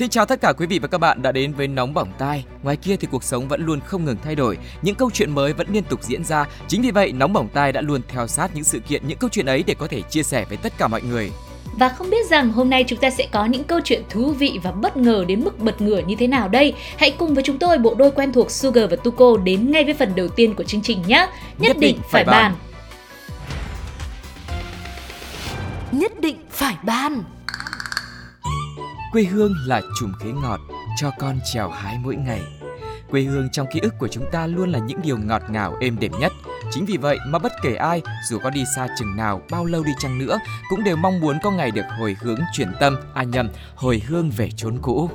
Xin chào tất cả quý vị và các bạn đã đến với Nóng Bỏng Tai. Ngoài kia thì cuộc sống vẫn luôn không ngừng thay đổi, những câu chuyện mới vẫn liên tục diễn ra. Chính vì vậy, Nóng Bỏng Tai đã luôn theo sát những sự kiện, những câu chuyện ấy để có thể chia sẻ với tất cả mọi người. Và không biết rằng hôm nay chúng ta sẽ có những câu chuyện thú vị và bất ngờ đến mức bật ngửa như thế nào đây? Hãy cùng với chúng tôi bộ đôi quen thuộc Sugar và Tuko đến ngay với phần đầu tiên của chương trình nhé. Nhất, định phải bàn. Nhất định phải ban Quê hương là chùm khế ngọt cho con trèo hái mỗi ngày. Quê hương trong ký ức của chúng ta luôn là những điều ngọt ngào êm đềm nhất. Chính vì vậy mà bất kể ai, dù có đi xa chừng nào, bao lâu đi chăng nữa, cũng đều mong muốn có ngày được hồi hướng chuyển tâm, à nhầm, hồi hương về chốn cũ.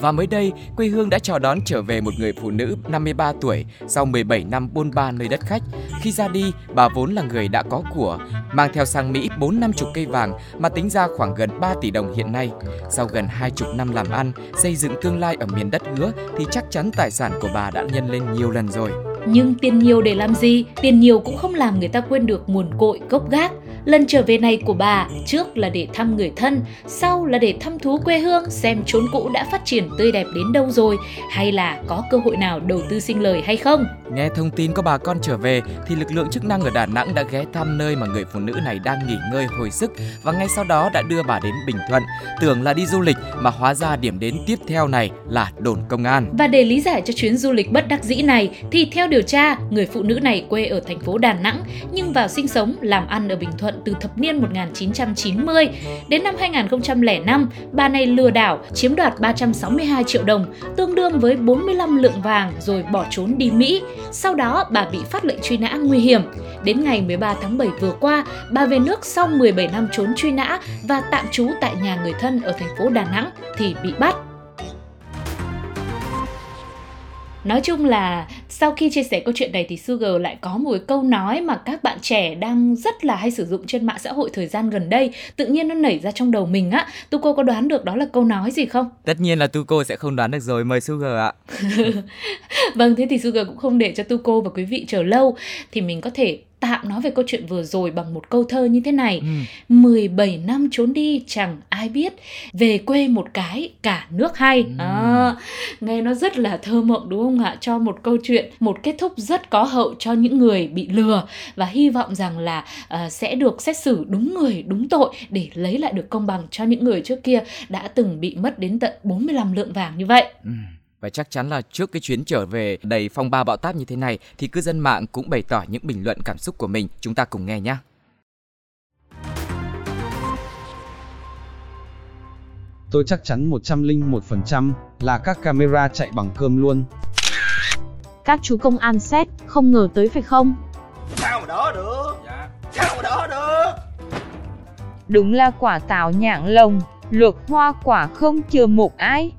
Và mới đây, quê hương đã chào đón trở về một người phụ nữ 53 tuổi sau 17 năm bôn ba nơi đất khách. Khi ra đi, bà vốn là người đã có của, mang theo sang Mỹ 4 năm chục cây vàng mà tính ra khoảng gần 3 tỷ đồng hiện nay. Sau gần hai chục năm làm ăn, xây dựng tương lai ở miền đất hứa thì chắc chắn tài sản của bà đã nhân lên nhiều lần rồi. Nhưng tiền nhiều để làm gì? Tiền nhiều cũng không làm người ta quên được nguồn cội gốc gác. Lần trở về này của bà, trước là để thăm người thân, sau là để thăm thú quê hương, xem chốn cũ đã phát triển tươi đẹp đến đâu rồi, hay là có cơ hội nào đầu tư sinh lời hay không. Nghe thông tin có bà con trở về thì lực lượng chức năng ở Đà Nẵng đã ghé thăm nơi mà người phụ nữ này đang nghỉ ngơi hồi sức và ngay sau đó đã đưa bà đến Bình Thuận. Tưởng là đi du lịch mà hóa ra điểm đến tiếp theo này là đồn công an. Và để lý giải cho chuyến du lịch bất đắc dĩ này thì theo điều tra, người phụ nữ này quê ở thành phố Đà Nẵng nhưng vào sinh sống làm ăn ở Bình Thuận từ thập niên 1990. Đến năm 2005, bà này lừa đảo chiếm đoạt 362 triệu đồng, tương đương với 45 lượng vàng rồi bỏ trốn đi Mỹ. Sau đó bà bị phát lệnh truy nã nguy hiểm. Đến ngày 13 tháng 7 vừa qua, bà về nước sau 17 năm trốn truy nã và tạm trú tại nhà người thân ở thành phố Đà Nẵng thì bị bắt. Nói chung là sau khi chia sẻ câu chuyện này thì Sugar lại có một câu nói mà các bạn trẻ đang rất là hay sử dụng trên mạng xã hội thời gian gần đây. Tự nhiên nó nảy ra trong đầu mình á. Tuko có đoán được đó là câu nói gì không? Tất nhiên là Tuko sẽ không đoán được rồi, mời Sugar ạ. Vâng, thế thì Sugar cũng không để cho Tuko và quý vị chờ lâu thì mình có thể tạm nói về câu chuyện vừa rồi bằng một câu thơ như thế này. Ừ. 17 năm trốn đi chẳng ai biết, về quê một cái cả nước hay. Ừ. À, nghe nó rất là thơ mộng đúng không ạ? Cho một câu chuyện, một kết thúc rất có hậu cho những người bị lừa và hy vọng rằng là à, sẽ được xét xử đúng người, đúng tội để lấy lại được công bằng cho những người trước kia đã từng bị mất đến tận 45 lượng vàng như vậy. Ừ. Và chắc chắn là trước cái chuyến trở về đầy phong ba bão táp như thế này thì cư dân mạng cũng bày tỏ những bình luận cảm xúc của mình. Chúng ta cùng nghe nhé. Tôi chắc chắn 101% là các camera chạy bằng cơm luôn. Các chú công an xét, không ngờ tới phải không? Sao mà đỡ được? Dạ. Sao mà đỡ được? Đúng là quả táo nhãn lồng, luộc hoa quả không chừa một ai.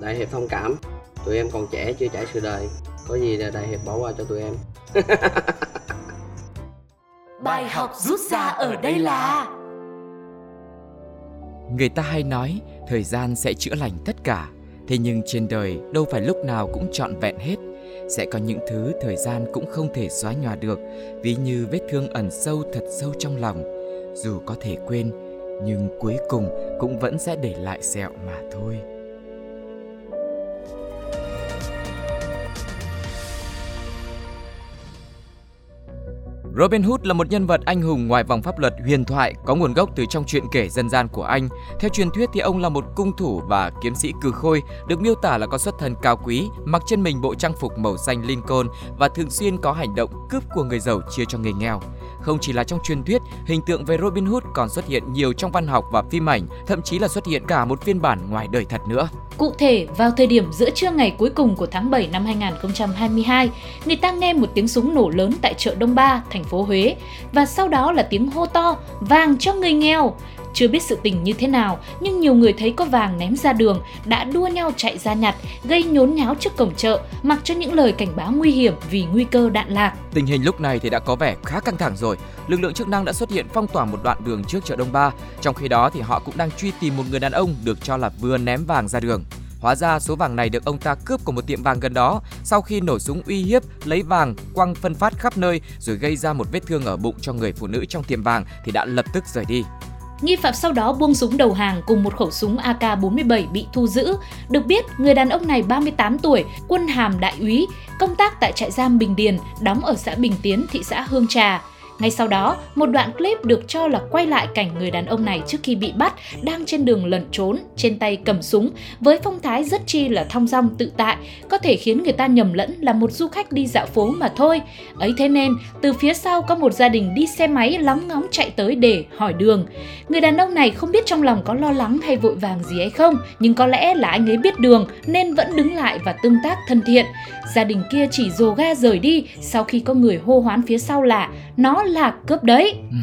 Đại Hiệp thông cảm, tụi em còn trẻ chưa trải sự đời. Có gì là Đại Hiệp bỏ qua cho tụi em. Bài học rút ra ở đây là Người ta hay nói thời gian sẽ chữa lành tất cả. Thế nhưng trên đời đâu phải lúc nào cũng trọn vẹn hết. Sẽ có những thứ thời gian cũng không thể xóa nhòa được, ví như vết thương ẩn sâu thật sâu trong lòng. Dù có thể quên, nhưng cuối cùng cũng vẫn sẽ để lại sẹo mà thôi. Robin Hood là một nhân vật anh hùng ngoài vòng pháp luật huyền thoại có nguồn gốc từ trong truyện kể dân gian của Anh. Theo truyền thuyết thì ông là một cung thủ và kiếm sĩ cừ khôi, được miêu tả là có xuất thân cao quý, mặc trên mình bộ trang phục màu xanh Lincoln và thường xuyên có hành động cướp của người giàu chia cho người nghèo. Không chỉ là trong truyền thuyết, hình tượng về Robin Hood còn xuất hiện nhiều trong văn học và phim ảnh, thậm chí là xuất hiện cả một phiên bản ngoài đời thật nữa. Cụ thể, vào thời điểm giữa trưa ngày cuối cùng của tháng 7 năm 2022, người ta nghe một tiếng súng nổ lớn tại chợ Đông Ba, thành phố Huế và sau đó là tiếng hô to vàng cho người nghèo. Chưa biết sự tình như thế nào, nhưng nhiều người thấy có vàng ném ra đường đã đua nhau chạy ra nhặt, gây nhốn nháo trước cổng chợ, mặc cho những lời cảnh báo nguy hiểm vì nguy cơ đạn lạc. Tình hình lúc này thì đã có vẻ khá căng thẳng rồi. Lực lượng chức năng đã xuất hiện phong tỏa một đoạn đường trước chợ Đông Ba. Trong khi đó thì họ cũng đang truy tìm một người đàn ông được cho là vừa ném vàng ra đường. Hóa ra số vàng này được ông ta cướp của một tiệm vàng gần đó sau khi nổ súng uy hiếp lấy vàng quăng phân phát khắp nơi rồi gây ra một vết thương ở bụng cho người phụ nữ trong tiệm vàng thì đã lập tức rời đi. Nghi phạm sau đó buông súng đầu hàng cùng một khẩu súng AK-47 bị thu giữ. Được biết, người đàn ông này 38 tuổi, quân hàm đại úy, công tác tại trại giam Bình Điền, đóng ở xã Bình Tiến, thị xã Hương Trà. Ngay sau đó, một đoạn clip được cho là quay lại cảnh người đàn ông này trước khi bị bắt đang trên đường lẩn trốn, trên tay cầm súng với phong thái rất chi là thong dong tự tại, có thể khiến người ta nhầm lẫn là một du khách đi dạo phố mà thôi. Ấy thế nên, từ phía sau có một gia đình đi xe máy lóng ngóng chạy tới để hỏi đường. Người đàn ông này không biết trong lòng có lo lắng hay vội vàng gì hay không, nhưng có lẽ là anh ấy biết đường nên vẫn đứng lại và tương tác thân thiện. Gia đình kia chỉ dồ ga rời đi sau khi có người hô hoán phía sau là nó là cướp đấy. Ừ.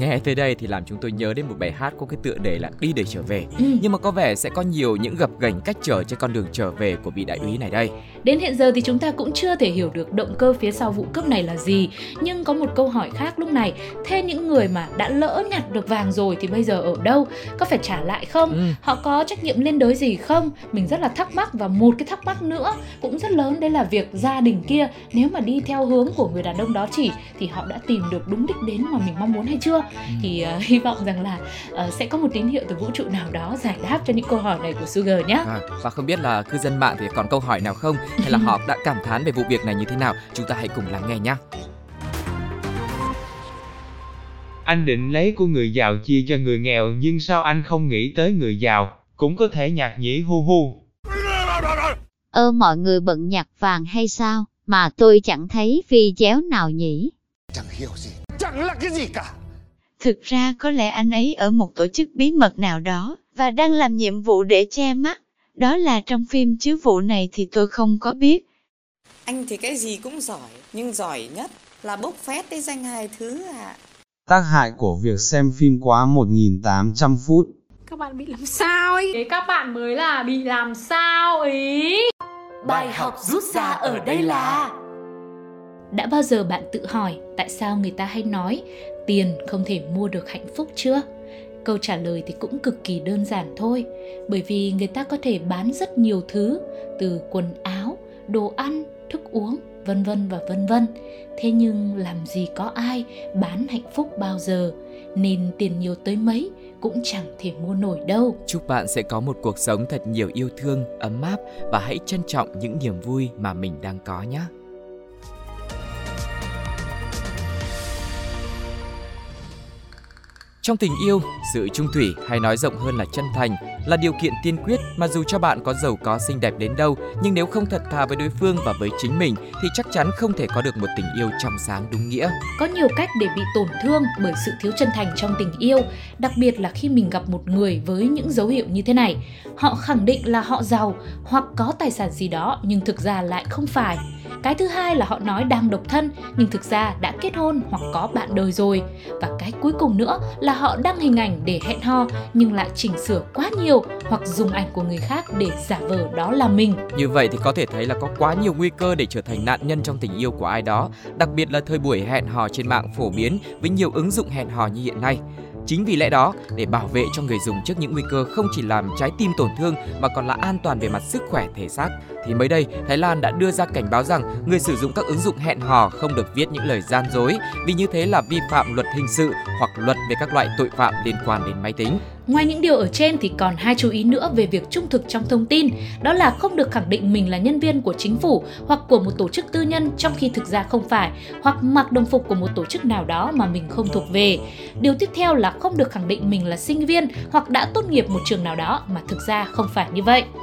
Nghe tới đây thì làm chúng tôi nhớ đến một bài hát có cái tựa đề là Đi để trở về. Ừ. Nhưng mà có vẻ sẽ có nhiều những gập ghềnh cách trở trên con đường trở về của vị đại úy này đây. Đến hiện giờ thì chúng ta cũng chưa thể hiểu được động cơ phía sau vụ cướp này là gì. Nhưng có một câu hỏi khác lúc này, thế những người mà đã lỡ nhặt được vàng rồi thì bây giờ ở đâu? Có phải trả lại không? Ừ. Họ có trách nhiệm liên đới gì không? Mình rất là thắc mắc và một cái thắc mắc nữa cũng rất lớn đấy là việc gia đình kia nếu mà đi theo hướng của người đàn ông đó chỉ thì họ đã tìm được đúng đích đến mà mình mong muốn hay chưa? Thì uh, hy vọng rằng là uh, sẽ có một tín hiệu từ vũ trụ nào đó giải đáp cho những câu hỏi này của Sugar nhé. À, và không biết là cư dân mạng thì còn câu hỏi nào không hay là họ đã cảm thán về vụ việc này như thế nào? Chúng ta hãy cùng lắng nghe nhé. Anh định lấy của người giàu chia cho người nghèo nhưng sao anh không nghĩ tới người giàu, cũng có thể nhạc nhĩ hu hu. Ơ mọi người bận nhặt vàng hay sao, mà tôi chẳng thấy phi chéo nào nhỉ? Chẳng hiểu gì, chẳng là cái gì cả. Thực ra có lẽ anh ấy ở một tổ chức bí mật nào đó và đang làm nhiệm vụ để che mắt. Đó là trong phim chứ vụ này thì tôi không có biết. Anh thì cái gì cũng giỏi, nhưng giỏi nhất là bốc phét cái danh hài thứ ạ. À. Tác hại của việc xem phim quá 1.800 phút. Các bạn bị làm sao ấy? Thế các bạn mới là bị làm sao ý? Bài học rút ra ở đây là Đã bao giờ bạn tự hỏi tại sao người ta hay nói tiền không thể mua được hạnh phúc chưa? Câu trả lời thì cũng cực kỳ đơn giản thôi, bởi vì người ta có thể bán rất nhiều thứ, từ quần áo, đồ ăn, thức uống, vân vân và vân vân. Thế nhưng làm gì có ai bán hạnh phúc bao giờ, nên tiền nhiều tới mấy cũng chẳng thể mua nổi đâu. Chúc bạn sẽ có một cuộc sống thật nhiều yêu thương, ấm áp và hãy trân trọng những niềm vui mà mình đang có nhé. Trong tình yêu, sự trung thủy hay nói rộng hơn là chân thành là điều kiện tiên quyết mà dù cho bạn có giàu có xinh đẹp đến đâu, nhưng nếu không thật thà với đối phương và với chính mình thì chắc chắn không thể có được một tình yêu trong sáng đúng nghĩa. Có nhiều cách để bị tổn thương bởi sự thiếu chân thành trong tình yêu, đặc biệt là khi mình gặp một người với những dấu hiệu như thế này. Họ khẳng định là họ giàu hoặc có tài sản gì đó nhưng thực ra lại không phải. Cái thứ hai là họ nói đang độc thân nhưng thực ra đã kết hôn hoặc có bạn đời rồi. Và cái cuối cùng nữa là họ đăng hình ảnh để hẹn hò nhưng lại chỉnh sửa quá nhiều hoặc dùng ảnh của người khác để giả vờ đó là mình. Như vậy thì có thể thấy là có quá nhiều nguy cơ để trở thành nạn nhân trong tình yêu của ai đó, đặc biệt là thời buổi hẹn hò trên mạng phổ biến với nhiều ứng dụng hẹn hò như hiện nay. Chính vì lẽ đó, để bảo vệ cho người dùng trước những nguy cơ không chỉ làm trái tim tổn thương mà còn là an toàn về mặt sức khỏe thể xác, thì mới đây Thái Lan đã đưa ra cảnh báo rằng người sử dụng các ứng dụng hẹn hò không được viết những lời gian dối vì như thế là vi phạm luật hình sự hoặc luật về các loại tội phạm liên quan đến máy tính. Ngoài những điều ở trên thì còn hai chú ý nữa về việc trung thực trong thông tin, đó là không được khẳng định mình là nhân viên của chính phủ hoặc của một tổ chức tư nhân trong khi thực ra không phải, hoặc mặc đồng phục của một tổ chức nào đó mà mình không thuộc về. Điều tiếp theo là không được khẳng định mình là sinh viên hoặc đã tốt nghiệp một trường nào đó mà thực ra không phải như vậy. Ừ.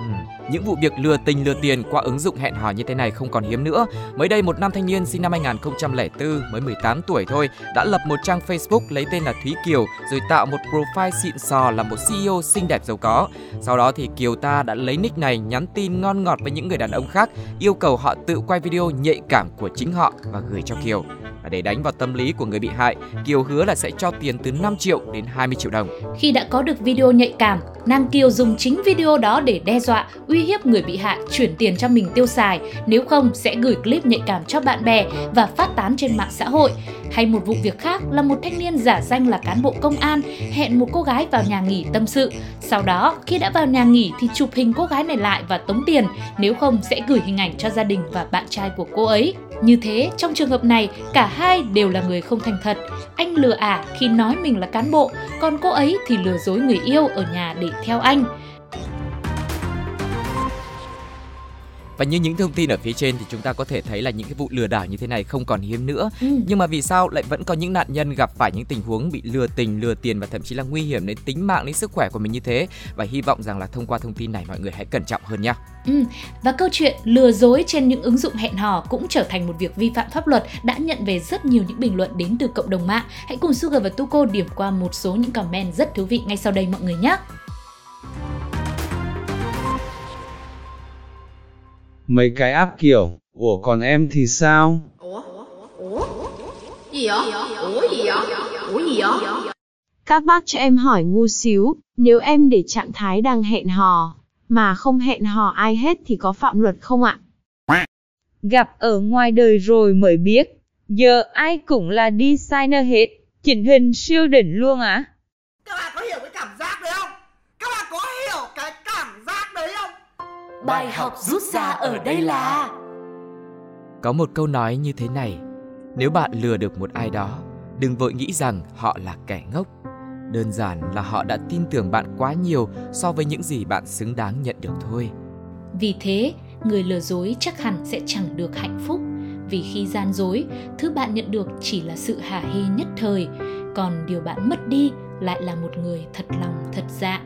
Những vụ việc lừa tình lừa tiền qua ứng dụng hẹn hò như thế này không còn hiếm nữa. Mới đây một nam thanh niên sinh năm 2004 mới 18 tuổi thôi đã lập một trang Facebook lấy tên là Thúy Kiều rồi tạo một profile xịn sò là một CEO xinh đẹp giàu có. Sau đó thì Kiều ta đã lấy nick này nhắn tin ngon ngọt với những người đàn ông khác, yêu cầu họ tự quay video nhạy cảm của chính họ và gửi cho Kiều. Và để đánh vào tâm lý của người bị hại, Kiều hứa là sẽ cho tiền từ 5 triệu đến 20 triệu đồng. Khi đã có được video nhạy cảm, nàng Kiều dùng chính video đó để đe dọa, uy hiếp người bị hại chuyển tiền cho mình tiêu xài, nếu không sẽ gửi clip nhạy cảm cho bạn bè và phát tán trên mạng xã hội. Hay một vụ việc khác là một thanh niên giả danh là cán bộ công an hẹn một cô gái vào nhà nghỉ tâm sự. Sau đó, khi đã vào nhà nghỉ thì chụp hình cô gái này lại và tống tiền, nếu không sẽ gửi hình ảnh cho gia đình và bạn trai của cô ấy. Như thế, trong trường hợp này, cả hai đều là người không thành thật. Anh lừa ả khi nói mình là cán bộ, còn cô ấy thì lừa dối người yêu ở nhà để theo anh. Và như những thông tin ở phía trên thì chúng ta có thể thấy là những cái vụ lừa đảo như thế này không còn hiếm nữa. Ừ. Nhưng mà vì sao lại vẫn có những nạn nhân gặp phải những tình huống bị lừa tình, lừa tiền và thậm chí là nguy hiểm đến tính mạng đến sức khỏe của mình như thế? Và hy vọng rằng là thông qua thông tin này mọi người hãy cẩn trọng hơn nhé. Ừ. Và câu chuyện lừa dối trên những ứng dụng hẹn hò cũng trở thành một việc vi phạm pháp luật đã nhận về rất nhiều những bình luận đến từ cộng đồng mạng. Hãy cùng Sugar và Tuko điểm qua một số những comment rất thú vị ngay sau đây mọi người nhé. Mấy cái app kiểu, ủa còn em thì sao? Gì vậy? Ủa gì vậy? Ủa gì vậy? Các bác cho em hỏi ngu xíu, nếu em để trạng thái đang hẹn hò, mà không hẹn hò ai hết thì có phạm luật không ạ? Gặp ở ngoài đời rồi mới biết, giờ ai cũng là designer hết, chỉnh hình siêu đỉnh luôn á. Các bạn có hiểu cái cảm giác đấy không? Các bạn có hiểu cái cảm giác đấy không? Bài học rút ra ở đây là Có một câu nói như thế này, nếu bạn lừa được một ai đó, đừng vội nghĩ rằng họ là kẻ ngốc. Đơn giản là họ đã tin tưởng bạn quá nhiều so với những gì bạn xứng đáng nhận được thôi. Vì thế, người lừa dối chắc hẳn sẽ chẳng được hạnh phúc. Vì khi gian dối, thứ bạn nhận được chỉ là sự hả hê nhất thời, còn điều bạn mất đi lại là một người thật lòng thật dạ.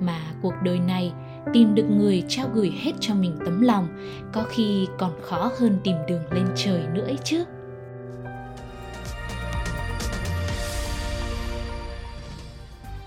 Mà cuộc đời này, tìm được người trao gửi hết cho mình tấm lòng, có khi còn khó hơn tìm đường lên trời nữa ấy chứ.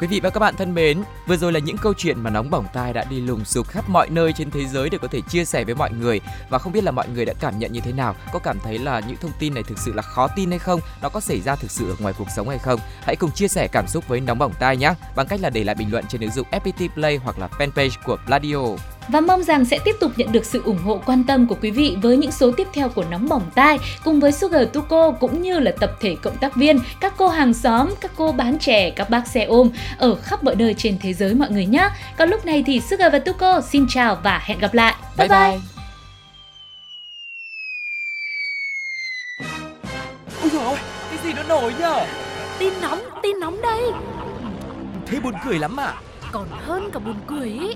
Quý vị và các bạn thân mến, vừa rồi là những câu chuyện mà nóng bỏng tai đã đi lùng sục khắp mọi nơi trên thế giới để có thể chia sẻ với mọi người và không biết là mọi người đã cảm nhận như thế nào, có cảm thấy là những thông tin này thực sự là khó tin hay không, nó có xảy ra thực sự ở ngoài cuộc sống hay không? Hãy cùng chia sẻ cảm xúc với nóng bỏng tai nhé, bằng cách là để lại bình luận trên ứng dụng FPT Play hoặc là fanpage của Pladio. Và mong rằng sẽ tiếp tục nhận được sự ủng hộ quan tâm của quý vị với những số tiếp theo của Nóng Bỏng Tai cùng với Sugar Tuko cũng như là tập thể cộng tác viên, các cô hàng xóm, các cô bán chè, các bác xe ôm ở khắp mọi nơi trên thế giới mọi người nhé. Còn lúc này thì Sugar và Tuko xin chào và hẹn gặp lại. Bye bye! bye. Ôi dồi ôi, cái gì nó nổi nhở? Tin nóng, tin nóng đây Thế buồn cười lắm à? Còn hơn cả buồn cười ý